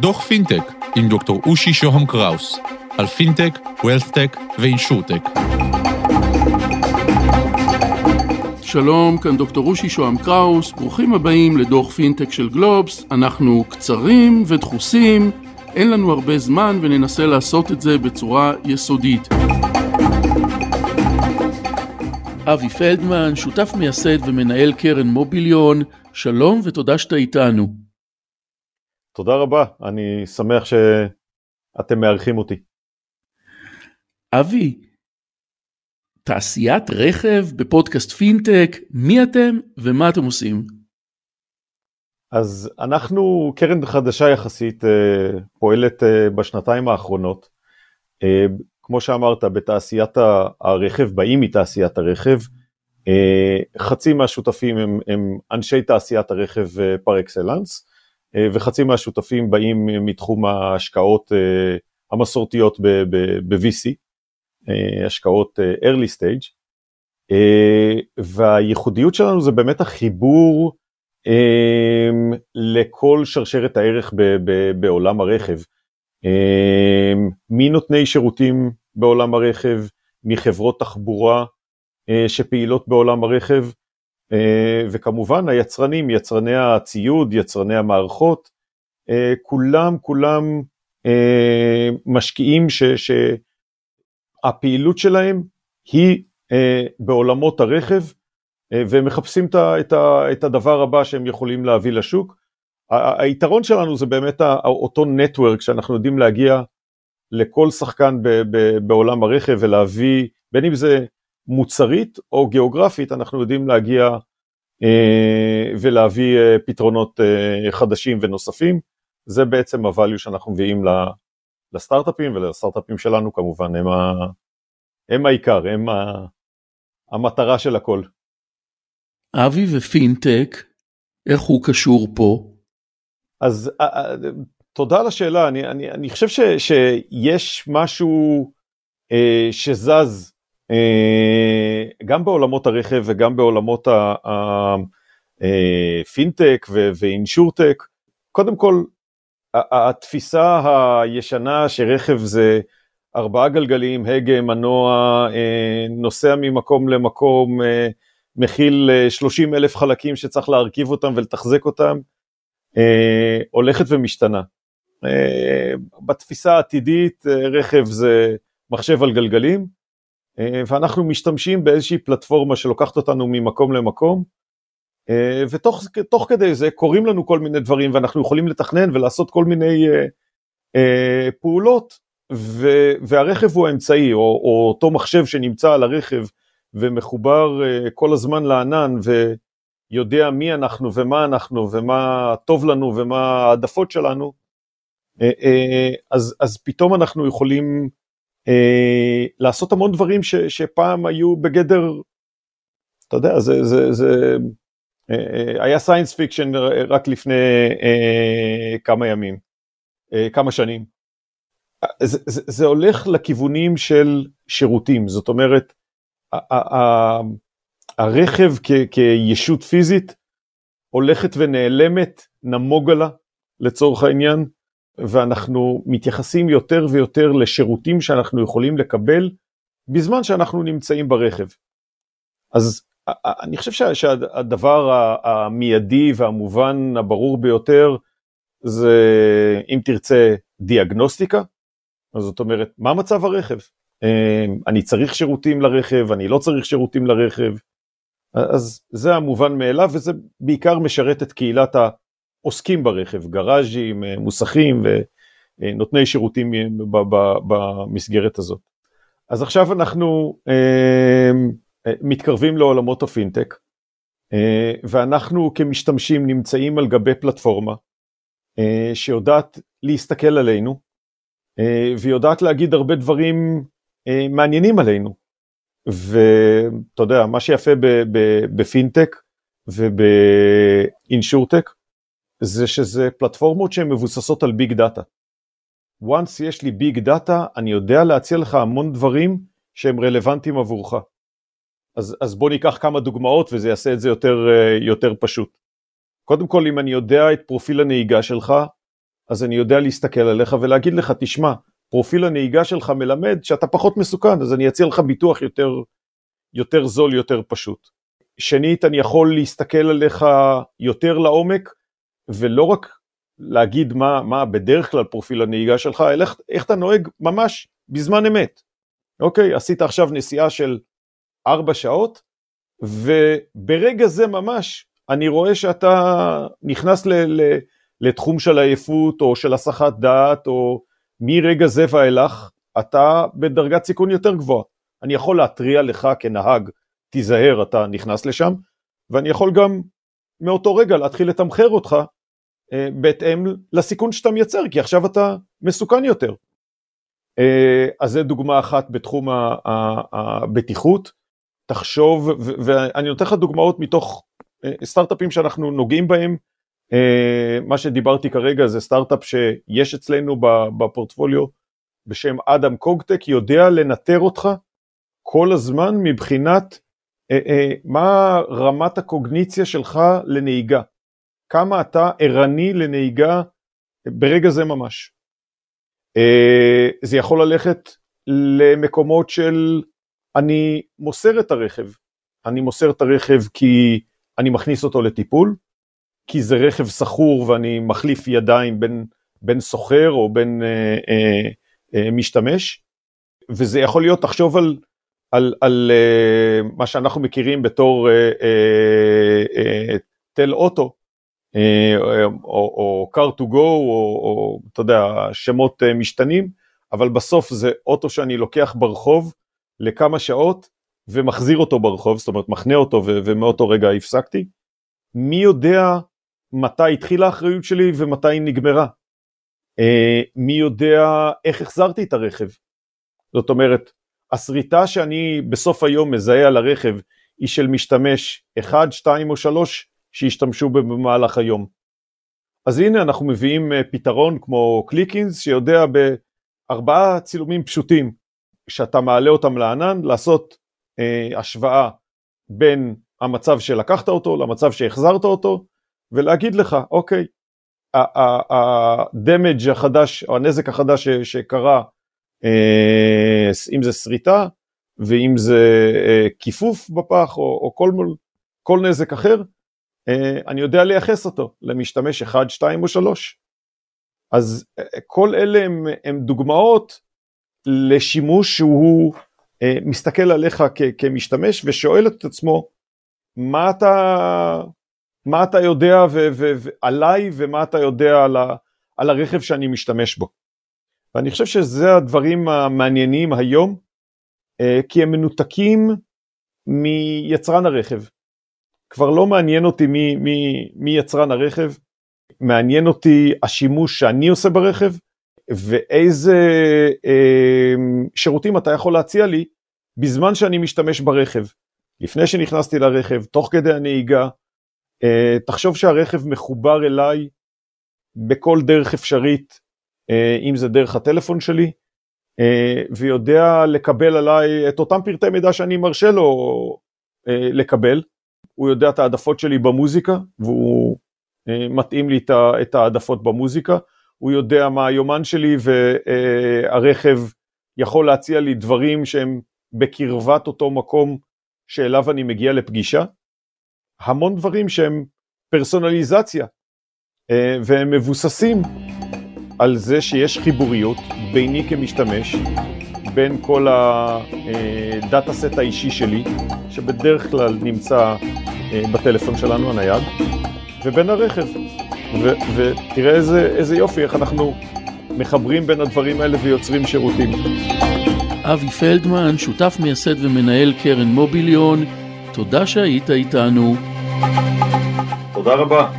דוח פינטק עם דוקטור אושי שוהם קראוס על פינטק, wealthtech ו insurtech. שלום, כאן דוקטור אושי שוהם קראוס, ברוכים הבאים לדוח פינטק של גלובס, אנחנו קצרים ודחוסים, אין לנו הרבה זמן וננסה לעשות את זה בצורה יסודית. אבי פלדמן, שותף מייסד ומנהל קרן מוביליון, שלום ותודה שאתה איתנו. תודה רבה, אני שמח שאתם מארחים אותי. אבי, תעשיית רכב בפודקאסט פינטק, מי אתם ומה אתם עושים? אז אנחנו קרן חדשה יחסית, אה, פועלת אה, בשנתיים האחרונות. אה, כמו שאמרת, בתעשיית הרכב, באים מתעשיית הרכב. חצי מהשותפים הם, הם אנשי תעשיית הרכב פר אקסלנס, וחצי מהשותפים באים מתחום ההשקעות המסורתיות ב-VC, השקעות early stage. והייחודיות שלנו זה באמת החיבור לכל שרשרת הערך בעולם הרכב. מנותני שירותים בעולם הרכב, מחברות תחבורה אה, שפעילות בעולם הרכב, אה, וכמובן היצרנים, יצרני הציוד, יצרני המערכות, אה, כולם כולם משקיעים ש, שהפעילות שלהם היא בעולמות הרכב, אה, והם מחפשים את הדבר הבא שהם יכולים להביא לשוק. היתרון שלנו זה באמת אותו נטוורק שאנחנו יודעים להגיע לכל שחקן בעולם הרכב ולהביא, בין אם זה מוצרית או גיאוגרפית, אנחנו יודעים להגיע אה, ולהביא אה, פתרונות חדשים ונוספים. זה בעצם הvalue שאנחנו מביאים לסטארט-אפים ולסטארט-אפים שלנו כמובן, הם, ה, הם העיקר, הם המטרה של הכל. אבי ופינטק, איך הוא קשור פה? אז uh, uh, תודה על השאלה, אני, אני, אני חושב ש, שיש משהו uh, שזז גם בעולמות הרכב וגם בעולמות הפינטק ואינשורטק. קודם כל, התפיסה הישנה שרכב זה ארבעה גלגלים, הגה, מנוע, נוסע ממקום למקום, מכיל 30 אה, אלף חלקים שצריך להרכיב אותם ולתחזק אותם, אה, הולכת ומשתנה. אה, בתפיסה העתידית רכב זה מחשב על גלגלים, אה, ואנחנו משתמשים באיזושהי פלטפורמה שלוקחת אותנו ממקום למקום, אה, ותוך כדי זה קורים לנו כל מיני דברים ואנחנו יכולים לתכנן ולעשות כל מיני אה, אה, פעולות, ו, והרכב הוא האמצעי, או, או אותו מחשב שנמצא על הרכב, ומחובר כל הזמן לענן ויודע מי אנחנו ומה אנחנו ומה טוב לנו ומה העדפות שלנו, אז, אז פתאום אנחנו יכולים לעשות המון דברים ש, שפעם היו בגדר, אתה יודע, זה, זה, זה אה, היה science fiction רק לפני אה, כמה ימים, אה, כמה שנים. זה, זה, זה הולך לכיוונים של שירותים, זאת אומרת, הרכב כישות פיזית הולכת ונעלמת, נמוגה לה לצורך העניין, ואנחנו מתייחסים יותר ויותר לשירותים שאנחנו יכולים לקבל בזמן שאנחנו נמצאים ברכב. אז אני חושב שהדבר המיידי והמובן הברור ביותר זה אם תרצה דיאגנוסטיקה, זאת אומרת מה מצב הרכב, אמ, אני צריך שירותים לרכב, אני לא צריך שירותים לרכב, אז זה המובן מאליו וזה בעיקר משרת את קהילת העוסקים ברכב, גראז'ים, אה, מוסכים ונותני שירותים במסגרת הזאת. אז עכשיו אנחנו אה, מתקרבים לעולמות הפינטק, אה, ואנחנו כמשתמשים נמצאים על גבי פלטפורמה שיודעת להסתכל עלינו, ויודעת להגיד הרבה דברים אה, מעניינים עלינו. ואתה יודע, מה שיפה בפינטק וב insurtech, זה שזה פלטפורמות שהן מבוססות על ביג דאטה. once יש לי ביג דאטה, אני יודע להציע לך המון דברים שהם רלוונטיים עבורך. אז, אז בוא ניקח כמה דוגמאות וזה יעשה את זה יותר, אה, יותר פשוט. קודם כל, אם אני יודע את פרופיל הנהיגה שלך, אז אני יודע להסתכל עליך ולהגיד לך, תשמע, פרופיל הנהיגה שלך מלמד שאתה פחות מסוכן, אז אני אציע לך ביטוח יותר, יותר זול, יותר פשוט. שנית, אני יכול להסתכל עליך יותר לעומק, ולא רק להגיד מה, מה בדרך כלל פרופיל הנהיגה שלך, אלא איך, איך אתה נוהג ממש בזמן אמת. אוקיי, עשית עכשיו נסיעה של ארבע שעות, וברגע זה ממש אני רואה שאתה נכנס ל, ל, לתחום של עייפות או של הסחת דעת, או מרגע זה ואילך, אתה בדרגת סיכון יותר גבוהה. אני יכול להתריע לך כנהג, תיזהר, אתה נכנס לשם, ואני יכול גם מאותו רגע להתחיל לתמחר אותך בהתאם לסיכון שאתה מייצר, כי עכשיו אתה מסוכן יותר. אה, אז זה דוגמה אחת בתחום הבטיחות. תחשוב, ואני נותן לך דוגמאות מתוך אה, סטארט-אפים שאנחנו נוגעים בהם. מה שדיברתי כרגע זה סטארט-אפ שיש אצלנו בפורטפוליו בשם אדם קוגטק, יודע לנטר אותך כל הזמן מבחינת מה רמת הקוגניציה שלך לנהיגה. כמה אתה ערני לנהיגה ברגע זה ממש. אה, זה יכול ללכת למקומות של אני מוסר את הרכב, אני מוסר את הרכב כי אני מכניס אותו לטיפול, כי זה רכב סחור ואני מחליף ידיים בין, בין סוחר או בין אה, אה, אה, משתמש, וזה יכול להיות, תחשוב על, על, על אה, מה שאנחנו מכירים בתור אה, אה, אה, תל אוטו, או, או car to go, או, אתה יודע, שמות אה, משתנים, אבל בסוף זה אוטו שאני לוקח ברחוב לכמה שעות ומחזיר אותו ברחוב, זאת אומרת מחנה אותו ומאותו רגע הפסקתי. מי יודע מתי התחילה האחריות שלי ומתי היא נגמרה? אה, מי יודע איך החזרתי את הרכב? זאת אומרת, השריטה שאני בסוף היום מזהה על הרכב היא של משתמש 1, 2 או 3 שישתמשו במהלך היום. אז הנה אנחנו מביאים אה, פתרון כמו קליקינס שיודע בארבעה צילומים פשוטים שאתה מעלה אותם לענן לעשות אה, השוואה בין המצב שלקחת אותו למצב שהחזרת אותו ולהגיד לך אוקיי הדמג' החדש או הנזק החדש שקרה אה, אם זה שריטה ואם זה אה, כיפוף בפח או, או כל, כל נזק אחר אני יודע לייחס אותו למשתמש 1, 2 או 3. אז אה, כל אלה הם, הם דוגמאות לשימוש שהוא אה, מסתכל עליך כ, כמשתמש ושואל את עצמו מה אתה, מה אתה יודע ו, ו, ו, עליי ומה אתה יודע על, ה, על הרכב שאני משתמש בו. ואני חושב שזה הדברים המעניינים היום, כי הם מנותקים מיצרן הרכב. כבר לא מעניין אותי מי, מי, מי יצרן הרכב, מעניין אותי השימוש שאני עושה ברכב ואיזה אה, שירותים אתה יכול להציע לי בזמן שאני משתמש ברכב. לפני שנכנסתי לרכב, תוך כדי הנהיגה, אה, תחשוב שהרכב מחובר אליי בכל דרך אפשרית, אה, אם זה דרך הטלפון שלי, אה, ויודע לקבל עליי את אותם פרטי מידע שאני מרשה לו אה, לקבל. הוא יודע את העדפות שלי במוזיקה, והוא אה, מתאים לי את העדפות במוזיקה, הוא יודע מה היומן שלי והרכב יכול להציע לי דברים שהם בקרבת אותו מקום שאליו אני מגיע לפגישה. המון דברים שהם פרסונליזציה, אה, והם מבוססים על זה שיש חיבוריות ביני כמשתמש, בין כל הדאטה סט האישי שלי, שבדרך כלל נמצא אה, בטלפון שלנו הנייד, ובין הרכב. ו- ותראה איזה, איזה יופי, איך אנחנו מחברים בין הדברים האלה ויוצרים שירותים. אבי פלדמן, שותף מייסד ומנהל קרן מוביליון, תודה שהיית איתנו. תודה רבה.